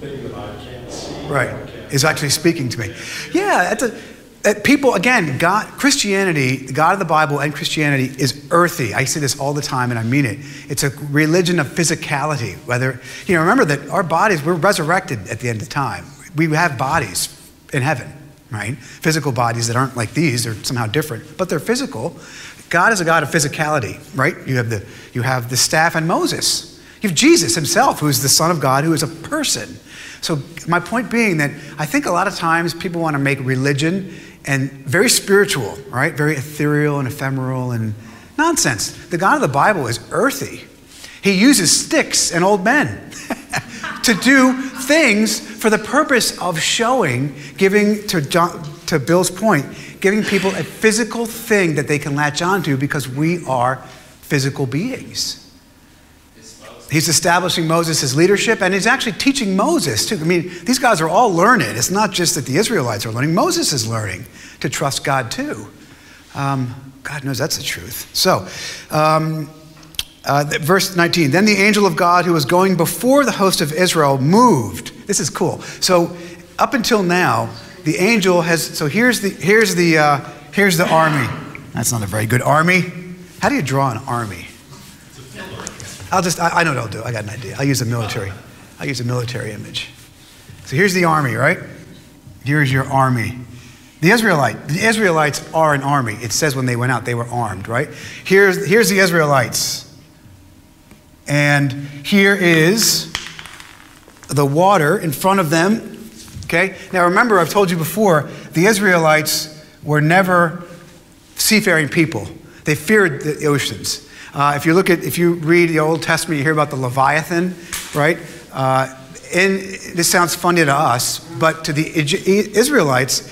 thing that I can't see. Right. can't Is actually speaking to me. Yeah, that's a, that people, again, God, Christianity, the God of the Bible and Christianity is earthy. I say this all the time and I mean it. It's a religion of physicality. Whether, you know, remember that our bodies, we're resurrected at the end of time. We have bodies in heaven, right? Physical bodies that aren't like these, they're somehow different, but they're physical. God is a God of physicality, right? You have the, you have the staff and Moses. You have Jesus himself, who is the Son of God, who is a person. So, my point being that I think a lot of times people want to make religion and very spiritual, right? Very ethereal and ephemeral and nonsense. The God of the Bible is earthy. He uses sticks and old men to do things for the purpose of showing, giving, to, John, to Bill's point, giving people a physical thing that they can latch onto because we are physical beings. He's establishing Moses' leadership, and he's actually teaching Moses too. I mean, these guys are all learning. It's not just that the Israelites are learning, Moses is learning to trust God too. Um, God knows that's the truth. So, um, uh, verse 19 Then the angel of God who was going before the host of Israel moved. This is cool. So, up until now, the angel has. So, here's the, here's the, uh, here's the army. That's not a very good army. How do you draw an army? I'll just, I, I know what I'll do. I got an idea. I'll use a military. I'll use a military image. So here's the army, right? Here's your army. The Israelite, the Israelites are an army. It says when they went out, they were armed, right? Here's, here's the Israelites. And here is the water in front of them. Okay? Now remember, I've told you before, the Israelites were never seafaring people. They feared the oceans. Uh, if you look at, if you read the Old Testament, you hear about the Leviathan, right? Uh, this sounds funny to us, but to the Israelites,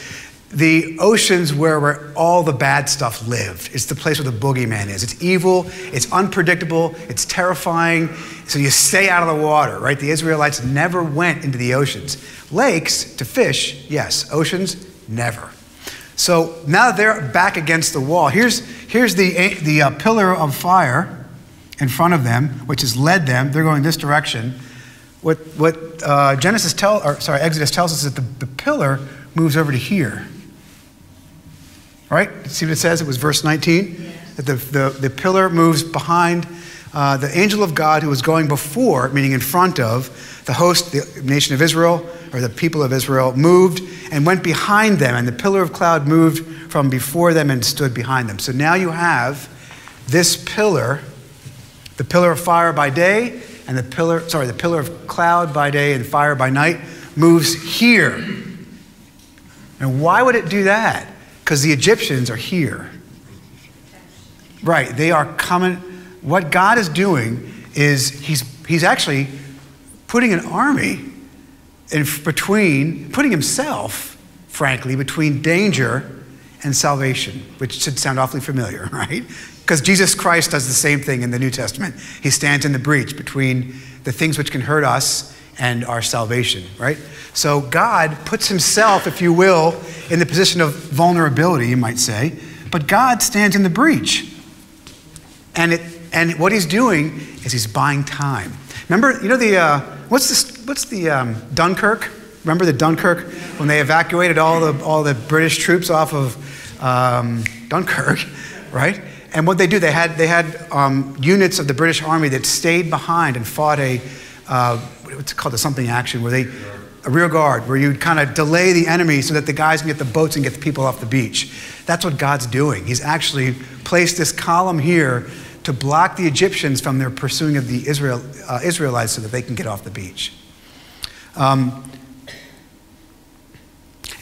the oceans were where all the bad stuff lived. It's the place where the boogeyman is. It's evil, it's unpredictable, it's terrifying. So you stay out of the water, right? The Israelites never went into the oceans. Lakes to fish, yes. Oceans, never. So now they're back against the wall. Here's, here's the, the uh, pillar of fire in front of them, which has led them. They're going this direction. What, what uh, Genesis tell, or sorry, Exodus tells us is that the, the pillar moves over to here. Right? See what it says? It was verse 19. That the, the, the pillar moves behind uh, the angel of God who was going before, meaning in front of, the host, the nation of Israel, or the people of Israel, moved and went behind them, and the pillar of cloud moved from before them and stood behind them. So now you have this pillar, the pillar of fire by day, and the pillar, sorry, the pillar of cloud by day and fire by night moves here. And why would it do that? Because the Egyptians are here. Right, they are coming. What God is doing is he's, he's actually putting an army in between, putting himself, frankly, between danger and salvation, which should sound awfully familiar, right? Because Jesus Christ does the same thing in the New Testament. He stands in the breach between the things which can hurt us and our salvation, right? So God puts himself, if you will, in the position of vulnerability, you might say, but God stands in the breach. And, it, and what he's doing is he's buying time. Remember, you know the, uh, what's, this, what's the um, Dunkirk? Remember the Dunkirk when they evacuated all the, all the British troops off of um, Dunkirk, right? And what they do, they had, they had um, units of the British Army that stayed behind and fought a, uh, what's called a something action, where they, a rear guard, where you kind of delay the enemy so that the guys can get the boats and get the people off the beach. That's what God's doing. He's actually placed this column here to block the Egyptians from their pursuing of the Israel, uh, Israelites so that they can get off the beach. Um,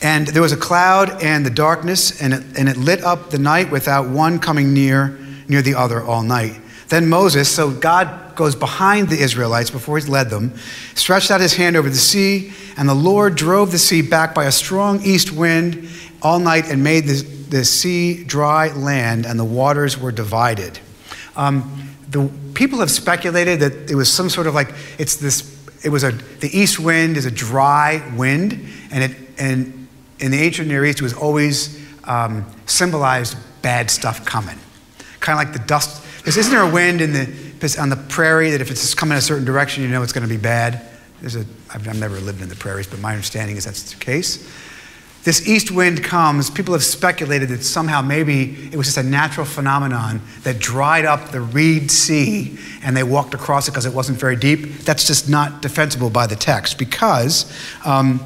and there was a cloud and the darkness, and it, and it lit up the night without one coming near near the other all night. Then Moses, so God goes behind the Israelites before he's led them, stretched out his hand over the sea, and the Lord drove the sea back by a strong east wind all night and made the, the sea dry land, and the waters were divided. Um, the people have speculated that it was some sort of like it's this. It was a the east wind is a dry wind, and it and in the ancient Near East it was always um, symbolized bad stuff coming, kind of like the dust. Isn't there a wind in the on the prairie that if it's coming a certain direction, you know it's going to be bad? There's a. I've, I've never lived in the prairies, but my understanding is that's the case this east wind comes, people have speculated that somehow maybe it was just a natural phenomenon that dried up the Reed Sea and they walked across it because it wasn't very deep. That's just not defensible by the text because um,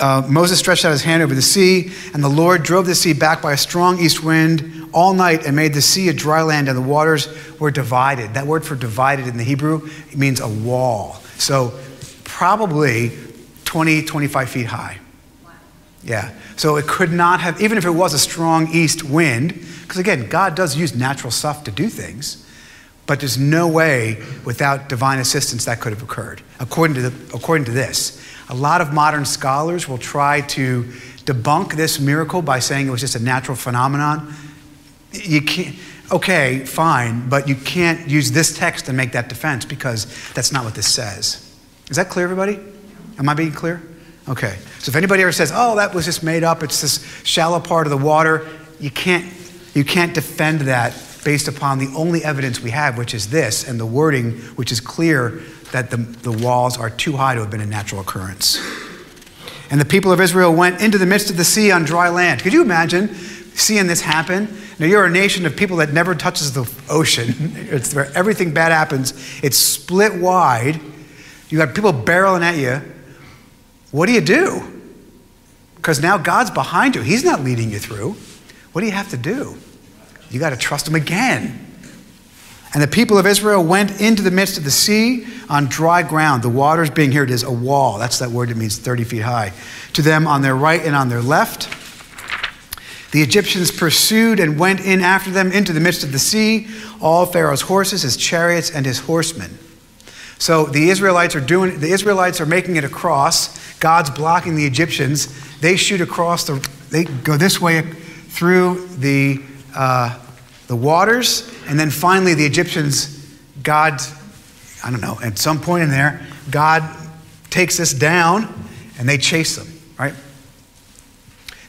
uh, Moses stretched out his hand over the sea, and the Lord drove the sea back by a strong east wind all night and made the sea a dry land, and the waters were divided. That word for divided in the Hebrew means a wall. So probably 20, 25 feet high. Yeah. So it could not have, even if it was a strong east wind, because again, God does use natural stuff to do things, but there's no way without divine assistance that could have occurred, according to, the, according to this. A lot of modern scholars will try to debunk this miracle by saying it was just a natural phenomenon. You can't, okay, fine, but you can't use this text to make that defense because that's not what this says. Is that clear, everybody? Am I being clear? Okay. So if anybody ever says, "Oh, that was just made up. It's this shallow part of the water," you can't you can't defend that based upon the only evidence we have, which is this, and the wording, which is clear that the, the walls are too high to have been a natural occurrence. And the people of Israel went into the midst of the sea on dry land. Could you imagine seeing this happen? Now, you're a nation of people that never touches the ocean. It's where everything bad happens. It's split wide. You got people barreling at you. What do you do? Because now God's behind you. He's not leading you through. What do you have to do? You got to trust Him again. And the people of Israel went into the midst of the sea on dry ground. The waters being here, it is a wall. That's that word that means 30 feet high. To them on their right and on their left. The Egyptians pursued and went in after them into the midst of the sea, all Pharaoh's horses, his chariots, and his horsemen. So the Israelites are doing the Israelites are making it across. God's blocking the Egyptians. They shoot across the they go this way through the uh, the waters, and then finally the Egyptians, God, I don't know, at some point in there, God takes us down and they chase them, right?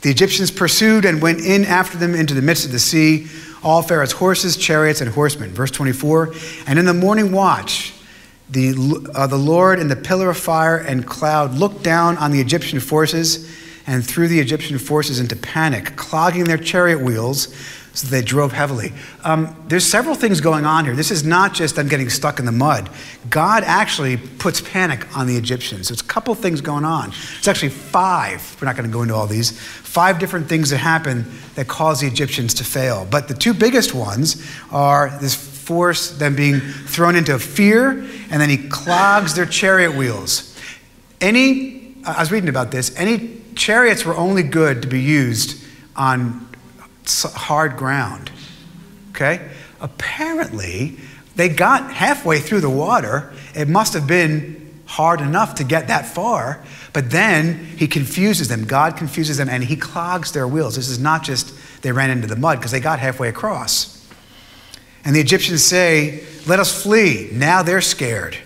The Egyptians pursued and went in after them into the midst of the sea, all Pharaoh's horses, chariots, and horsemen. Verse 24, and in the morning watch, the, uh, the Lord in the pillar of fire and cloud looked down on the Egyptian forces and threw the Egyptian forces into panic, clogging their chariot wheels so they drove heavily. Um, there's several things going on here. This is not just them getting stuck in the mud. God actually puts panic on the Egyptians. There's a couple things going on. It's actually five. We're not going to go into all these. Five different things that happen that cause the Egyptians to fail. But the two biggest ones are this force, them being thrown into fear, and then he clogs their chariot wheels. Any, I was reading about this, any chariots were only good to be used on hard ground. Okay? Apparently, they got halfway through the water. It must have been hard enough to get that far. But then he confuses them. God confuses them and he clogs their wheels. This is not just they ran into the mud because they got halfway across. And the Egyptians say, Let us flee. Now they're scared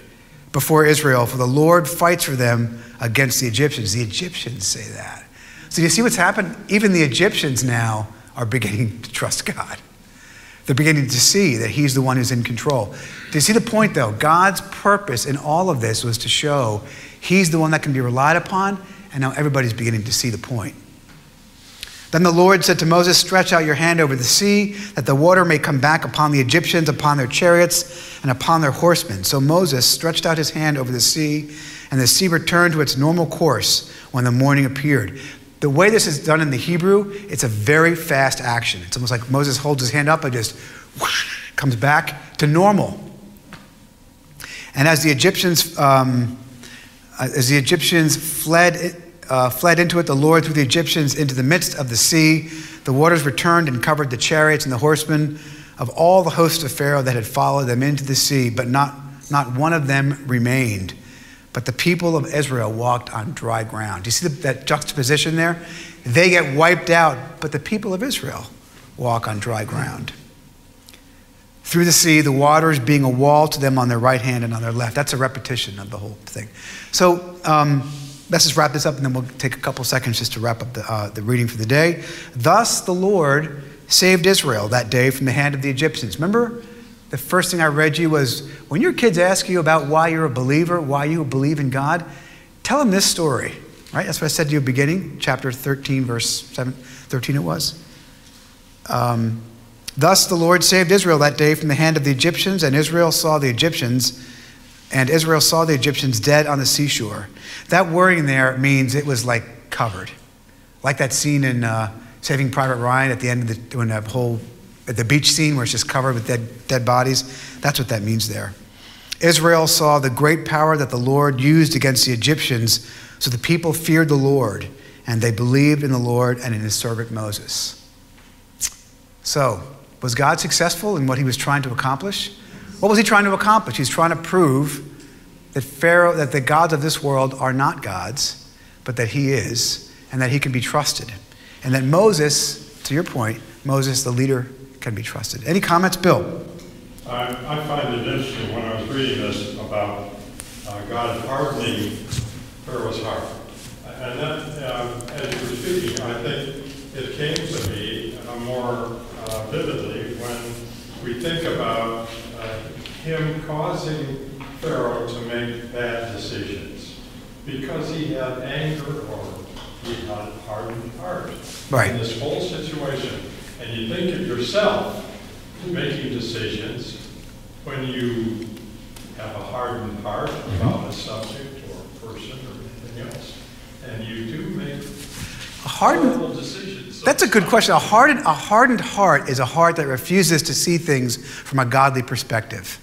before Israel, for the Lord fights for them against the Egyptians. The Egyptians say that. So you see what's happened? Even the Egyptians now are beginning to trust God. They're beginning to see that He's the one who's in control. Do you see the point, though? God's purpose in all of this was to show He's the one that can be relied upon, and now everybody's beginning to see the point. Then the Lord said to Moses, Stretch out your hand over the sea, that the water may come back upon the Egyptians, upon their chariots, and upon their horsemen. So Moses stretched out his hand over the sea, and the sea returned to its normal course when the morning appeared. The way this is done in the Hebrew, it's a very fast action. It's almost like Moses holds his hand up and just whoosh, comes back to normal. And as the Egyptians, um, as the Egyptians fled uh, fled into it, the Lord threw the Egyptians into the midst of the sea. The waters returned and covered the chariots and the horsemen of all the hosts of Pharaoh that had followed them into the sea, but not, not one of them remained. But the people of Israel walked on dry ground. Do you see the, that juxtaposition there? They get wiped out, but the people of Israel walk on dry ground. Through the sea, the waters being a wall to them on their right hand and on their left. That's a repetition of the whole thing. So, um, let's just wrap this up and then we'll take a couple seconds just to wrap up the, uh, the reading for the day. Thus the Lord saved Israel that day from the hand of the Egyptians. Remember, the first thing I read you was when your kids ask you about why you're a believer, why you believe in God, tell them this story, right? That's what I said to you at the beginning, chapter 13, verse 7, 13 it was. Um, Thus the Lord saved Israel that day from the hand of the Egyptians, and Israel saw the Egyptians and Israel saw the Egyptians dead on the seashore. That wording there means it was like covered. Like that scene in uh, Saving Private Ryan at the end of the, when that whole, at the beach scene where it's just covered with dead, dead bodies. That's what that means there. Israel saw the great power that the Lord used against the Egyptians, so the people feared the Lord, and they believed in the Lord and in his servant Moses. So, was God successful in what he was trying to accomplish? What was he trying to accomplish? He's trying to prove that Pharaoh, that the gods of this world are not gods, but that he is, and that he can be trusted. And that Moses, to your point, Moses, the leader, can be trusted. Any comments, Bill? I, I find it interesting when I was reading this about uh, God hardening Pharaoh's heart. And that, um, as you were speaking, I think it came to me uh, more uh, vividly when we think about him causing Pharaoh to make bad decisions because he had anger or he had a hardened heart right. in this whole situation. And you think of yourself making decisions when you have a hardened heart mm-hmm. about a subject or a person or anything else. And you do make a hardened decisions. That's a good question. A hardened, a hardened heart is a heart that refuses to see things from a godly perspective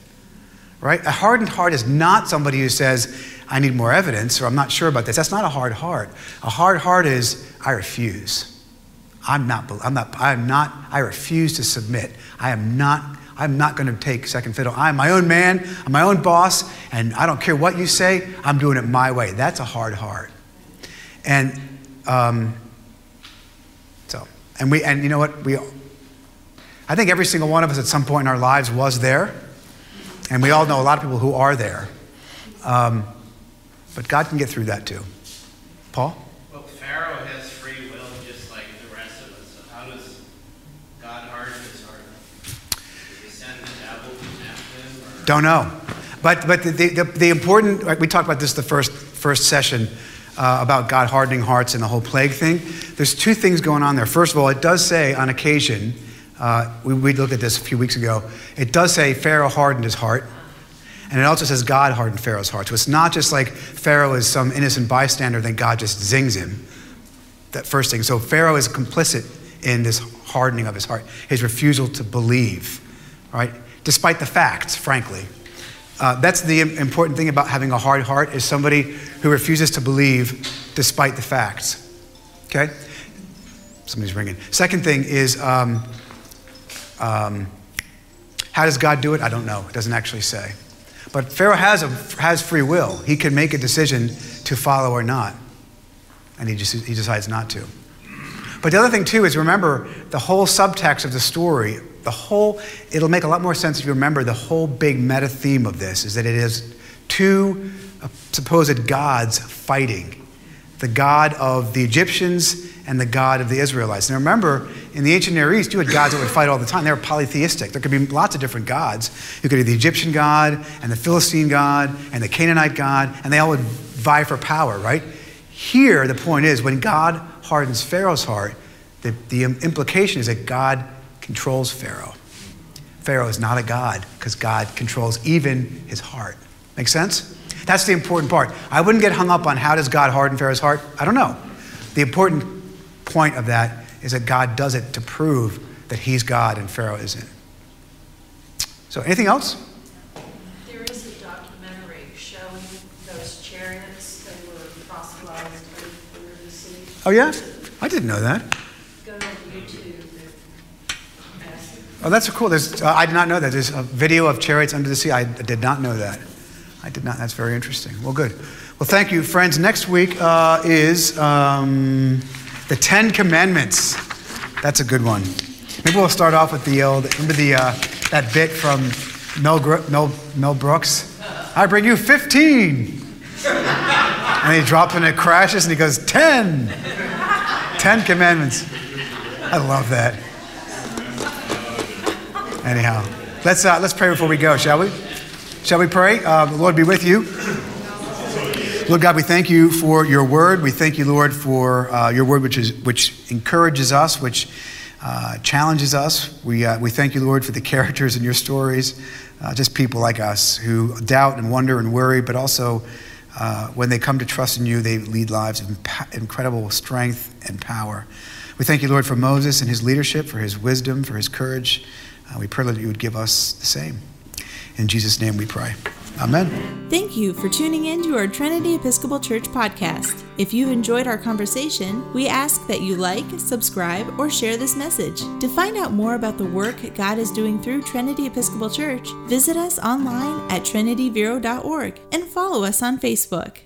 right? A hardened heart is not somebody who says, I need more evidence or I'm not sure about this. That's not a hard heart. A hard heart is, I refuse. I'm not, I'm not, I'm not, I refuse to submit. I am not, I'm not going to take second fiddle. I'm my own man, I'm my own boss, and I don't care what you say, I'm doing it my way. That's a hard heart. And, um, so, and we, and you know what? We, I think every single one of us at some point in our lives was there. And we all know a lot of people who are there. Um, but God can get through that too. Paul? Well, Pharaoh has free will just like the rest of us. So how does God harden his heart? Does he send the devil to tempt him? Or? Don't know. But, but the, the, the, important, we talked about this the first, first session uh, about God hardening hearts and the whole plague thing. There's two things going on there. First of all, it does say on occasion, uh, we, we looked at this a few weeks ago. It does say Pharaoh hardened his heart. And it also says God hardened Pharaoh's heart. So it's not just like Pharaoh is some innocent bystander, then God just zings him. That first thing. So Pharaoh is complicit in this hardening of his heart, his refusal to believe, right? Despite the facts, frankly. Uh, that's the important thing about having a hard heart is somebody who refuses to believe despite the facts. Okay? Somebody's ringing. Second thing is um, um, how does God do it? I don't know. It doesn't actually say. But Pharaoh has, a, has free will. He can make a decision to follow or not. And he, just, he decides not to. But the other thing, too, is remember the whole subtext of the story, the whole, it'll make a lot more sense if you remember the whole big meta theme of this is that it is two supposed gods fighting the God of the Egyptians and the God of the Israelites. Now remember, in the ancient Near East, you had gods that would fight all the time. They were polytheistic. There could be lots of different gods. You could have the Egyptian God and the Philistine God and the Canaanite God, and they all would vie for power, right? Here, the point is when God hardens Pharaoh's heart, the, the implication is that God controls Pharaoh. Pharaoh is not a God because God controls even his heart. Make sense? That's the important part. I wouldn't get hung up on how does God harden Pharaoh's heart? I don't know. The important point of that is that God does it to prove that he's God and Pharaoh isn't. So, anything else? There is a documentary showing those chariots that were fossilized under the sea. Oh, yeah? I didn't know that. Go to YouTube. Oh, that's cool. There's, uh, I did not know that. There's a video of chariots under the sea. I did not know that. I did not. That's very interesting. Well, good. Well, thank you, friends. Next week uh, is um, the Ten Commandments. That's a good one. Maybe we'll start off with the old. Remember the uh, that bit from Mel, Mel, Mel Brooks? I bring you 15. and he drops and it crashes and he goes, 10. 10 commandments. I love that. Anyhow, let's, uh, let's pray before we go, shall we? Shall we pray? Uh, the Lord be with you. Lord God, we thank you for your word. We thank you, Lord, for uh, your word, which, is, which encourages us, which uh, challenges us. We, uh, we thank you, Lord, for the characters in your stories, uh, just people like us who doubt and wonder and worry, but also uh, when they come to trust in you, they lead lives of incredible strength and power. We thank you, Lord, for Moses and his leadership, for his wisdom, for his courage. Uh, we pray that you would give us the same. In Jesus' name we pray. Amen. Thank you for tuning in to our Trinity Episcopal Church podcast. If you enjoyed our conversation, we ask that you like, subscribe, or share this message. To find out more about the work God is doing through Trinity Episcopal Church, visit us online at trinityvero.org and follow us on Facebook.